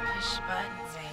push buttons